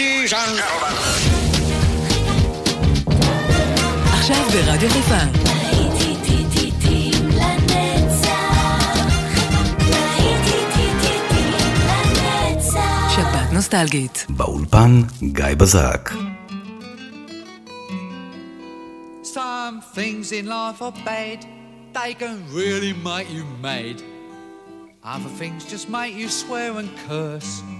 Ladies and gentlemen. עכשיו ברדיו חיפה. שבת נוסטלגית. באולפן גיא בזק. Some things in life are bad, they can really make you mad. Other things just make you swear and curse.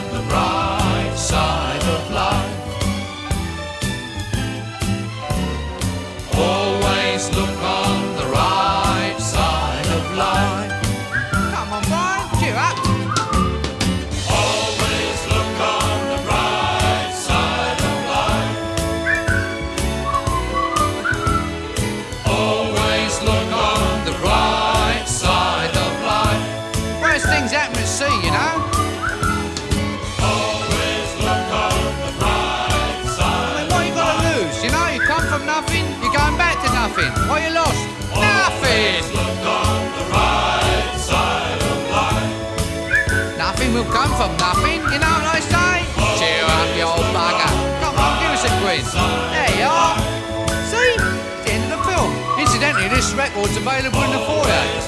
records available in the foyer.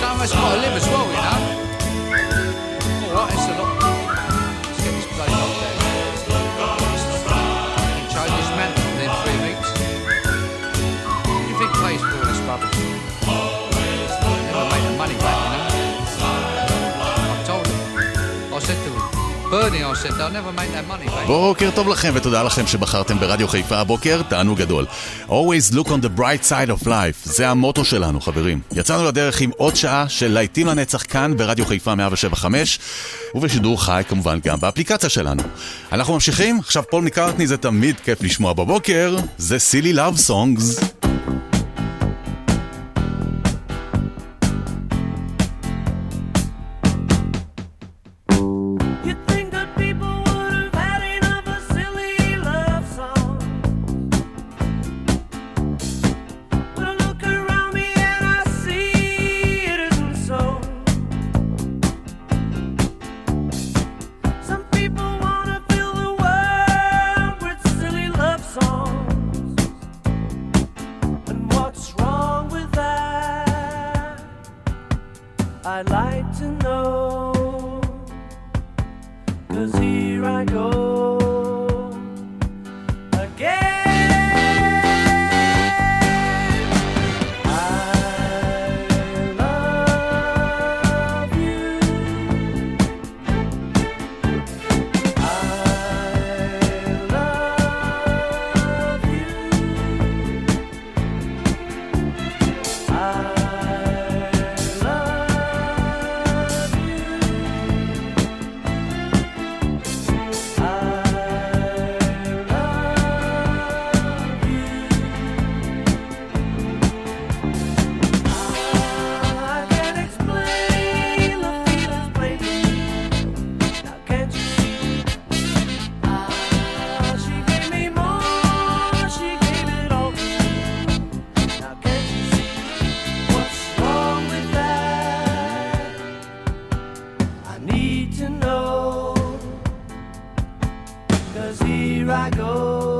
So much more live בוקר טוב לכם ותודה לכם שבחרתם ברדיו חיפה הבוקר, תענוג גדול. Always look on the bright side of life, זה המוטו שלנו חברים. יצאנו לדרך עם עוד שעה של להיטים לנצח כאן ברדיו חיפה 175 ובשידור חי כמובן גם באפליקציה שלנו. אנחנו ממשיכים, עכשיו פול מקארטני זה תמיד כיף לשמוע בבוקר, זה Silly Love Songs. Cause here I go.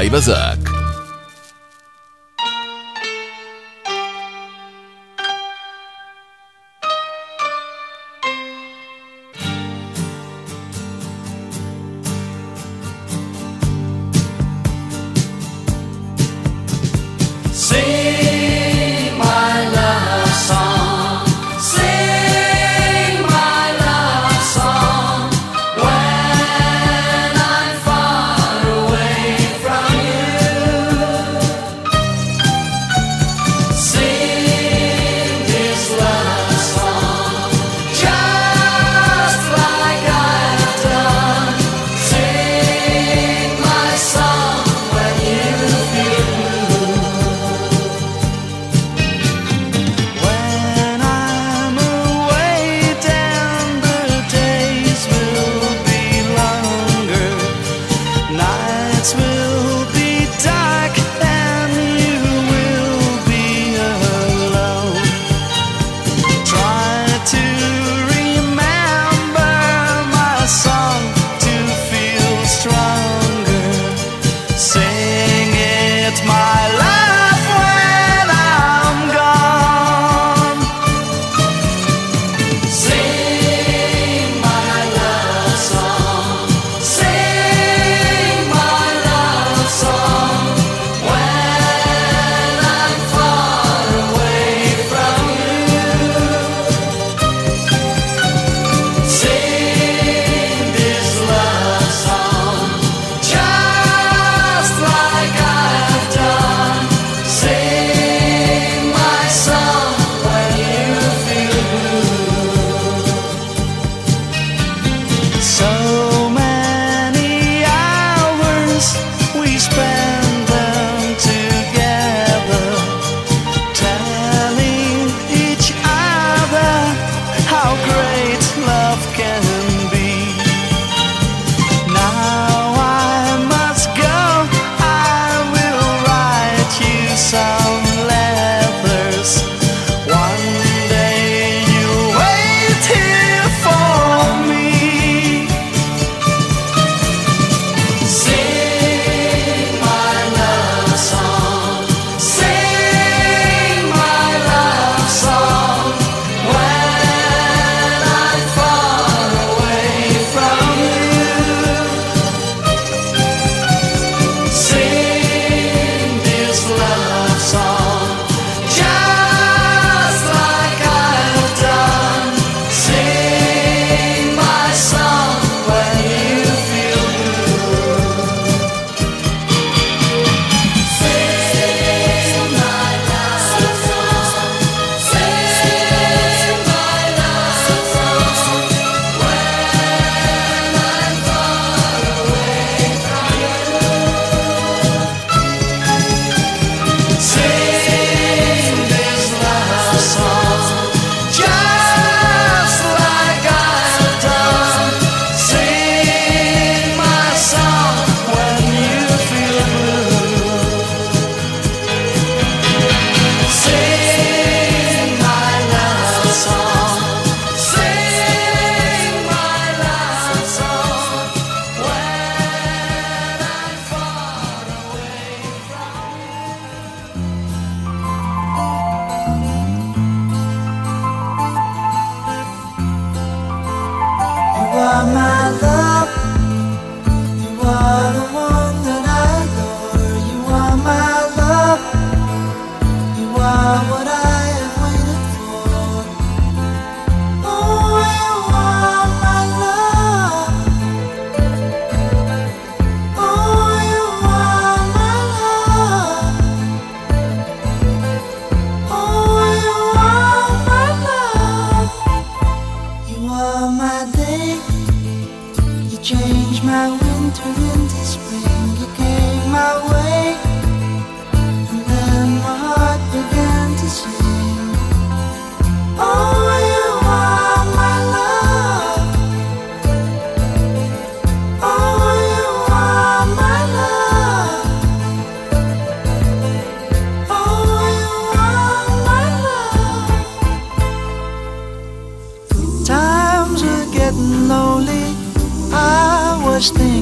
גיא בזק.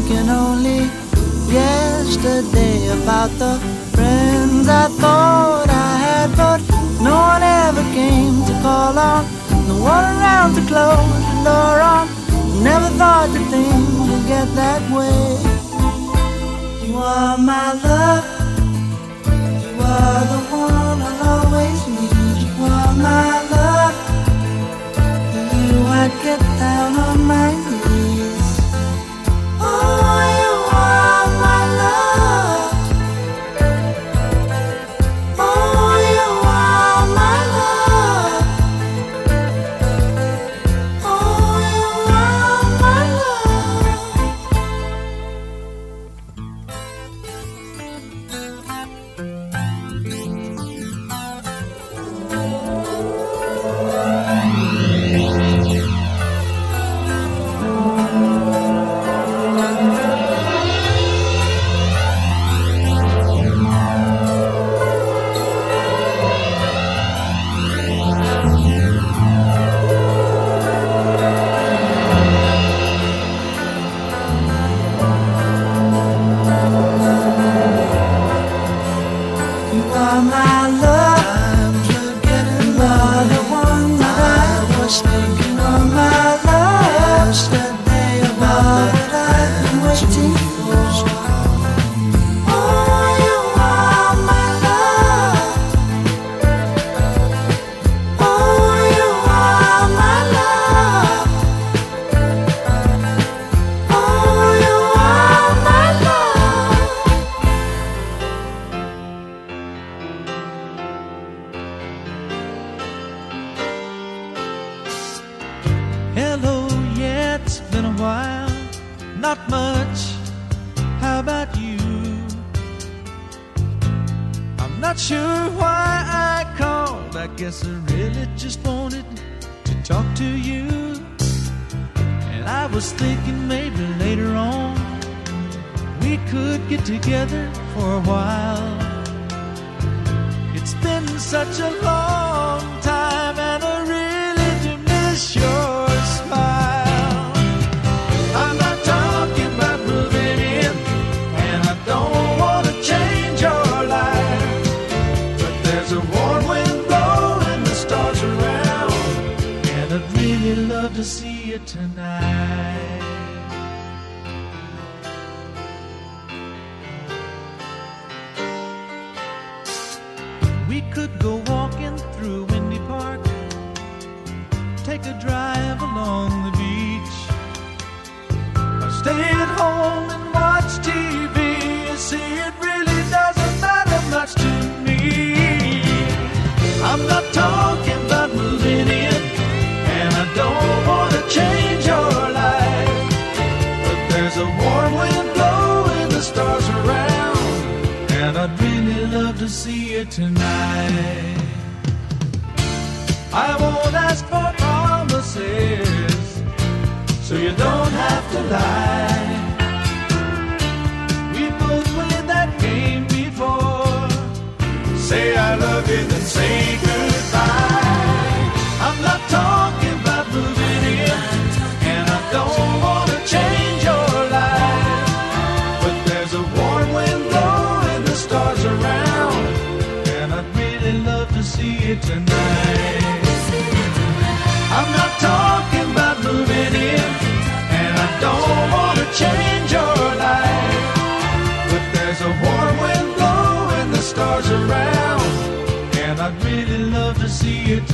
thinking only yesterday about the friends I thought I had, but no one ever came to call on. No one around to close the door on. Never thought that things would get that way. You are my love. You are the one I'll always need. You are my love. You, I'd get down on my to love. see it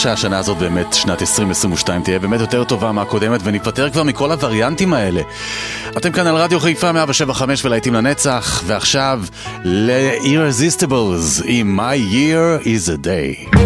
שהשנה הזאת באמת, שנת 2022, תהיה באמת יותר טובה מהקודמת וניפטר כבר מכל הווריאנטים האלה. אתם כאן על רדיו חיפה 175 ולהיטים לנצח, ועכשיו ל-Irresistables עם My Year is a Day.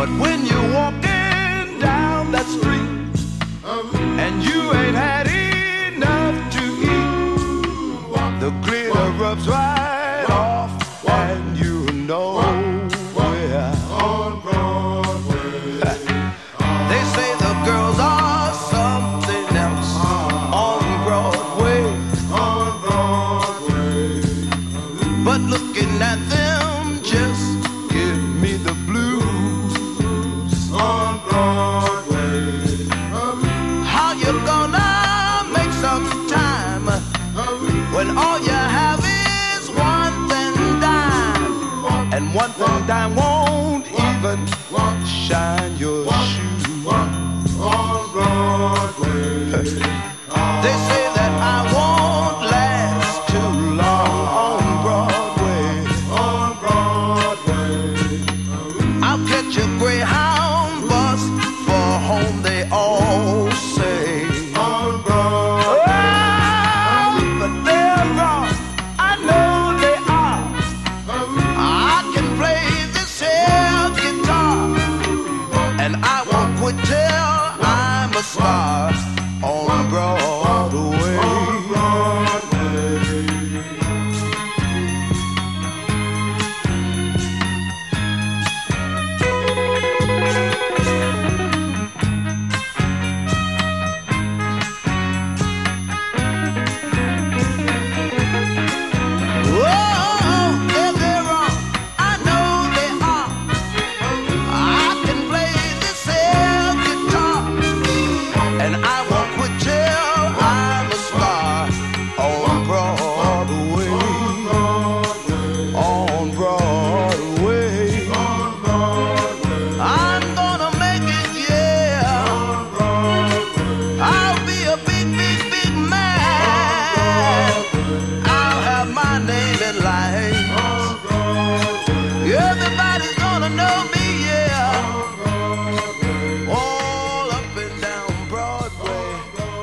But when you're walking down that street and you ain't had enough to eat, the glitter rubs right.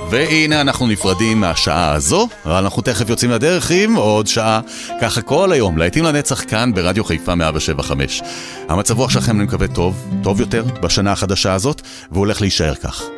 והנה אנחנו נפרדים מהשעה הזו, אנחנו תכף יוצאים לדרך עם עוד שעה, ככה כל היום, להיטים לנצח כאן ברדיו חיפה 175. המצב רוח שלכם, אני מקווה, טוב, טוב יותר בשנה החדשה הזאת, והוא הולך להישאר כך.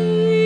see.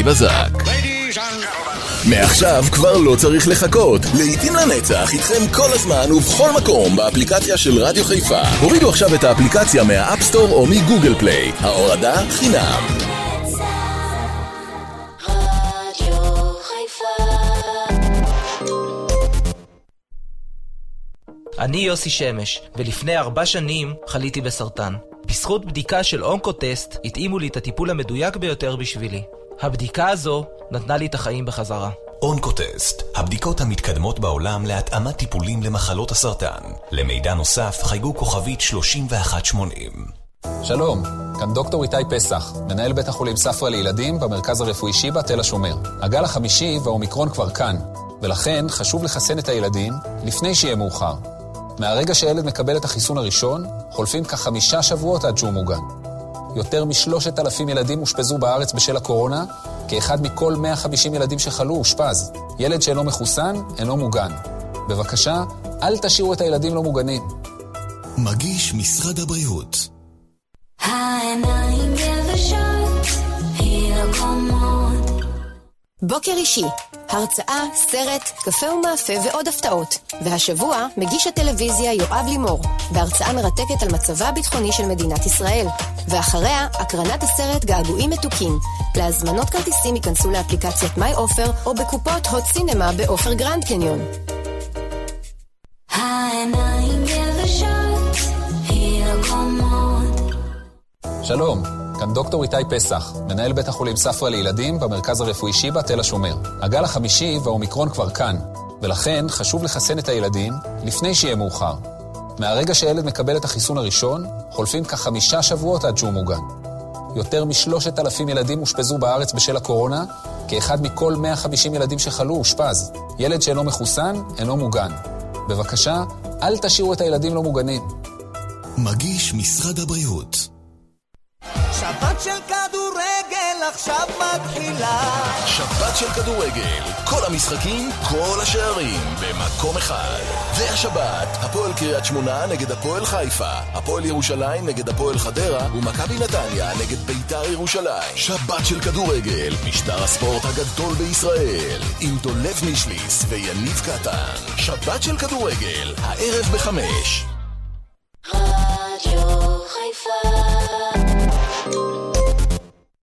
גיא בזק. מעכשיו כבר לא צריך לחכות. להיטים לנצח איתכם כל הזמן ובכל מקום באפליקציה של רדיו חיפה. הורידו עכשיו את האפליקציה מה App Store או מ Google Play. ההורדה חינם. אני יוסי שמש, ולפני ארבע שנים חליתי בסרטן. בזכות בדיקה של אונקוטסט, התאימו לי את הטיפול המדויק ביותר בשבילי. הבדיקה הזו נתנה לי את החיים בחזרה. אונקוטסט, הבדיקות המתקדמות בעולם להתאמת טיפולים למחלות הסרטן. למידע נוסף חייגו כוכבית 3180. שלום, כאן דוקטור איתי פסח, מנהל בית החולים ספרא לילדים במרכז הרפואי שיבא תל השומר. הגל החמישי והאומיקרון כבר כאן, ולכן חשוב לחסן את הילדים לפני שיהיה מאוחר. מהרגע שילד מקבל את החיסון הראשון, חולפים כחמישה שבועות עד שהוא מוגן. יותר משלושת אלפים ילדים אושפזו בארץ בשל הקורונה, כאחד מכל 150 ילדים שחלו אושפז. ילד שאינו מחוסן אינו מוגן. בבקשה, אל תשאירו את הילדים לא מוגנים. מגיש משרד הבריאות. העיניים יבשות, היא לא קומות. בוקר אישי, הרצאה, סרט, קפה ומאפה ועוד הפתעות. והשבוע מגיש הטלוויזיה יואב לימור, בהרצאה מרתקת על מצבה הביטחוני של מדינת ישראל. ואחריה, הקרנת הסרט געגועים מתוקים. להזמנות כרטיסים היכנסו לאפליקציית My עופר או בקופות הוט סינמה בעופר גרנד קניון. העיניים יבשות, הילה קומות. שלום, כאן דוקטור איתי פסח, מנהל בית החולים ספרא לילדים במרכז הרפואי שיבא תל השומר. הגל החמישי והאומיקרון כבר כאן, ולכן חשוב לחסן את הילדים לפני שיהיה מאוחר. מהרגע שילד מקבל את החיסון הראשון, חולפים כחמישה שבועות עד שהוא מוגן. יותר משלושת אלפים ילדים אושפזו בארץ בשל הקורונה, כאחד מכל 150 ילדים שחלו אושפז. ילד שאינו מחוסן אינו מוגן. בבקשה, אל תשאירו את הילדים לא מוגנים. מגיש משרד הבריאות. שבת של כדורגל עכשיו מתחילה. שבת של כדורגל, כל המשחקים, כל השערים, במקום אחד. והשבת, הפועל קריית שמונה נגד הפועל חיפה, הפועל ירושלים נגד הפועל חדרה, ומכבי נתניה נגד בית"ר ירושלים. שבת של כדורגל, משטר הספורט הגדול בישראל, עם דולב מישליס ויניב קטן. שבת של כדורגל, הערב בחמש. רדיו חיפה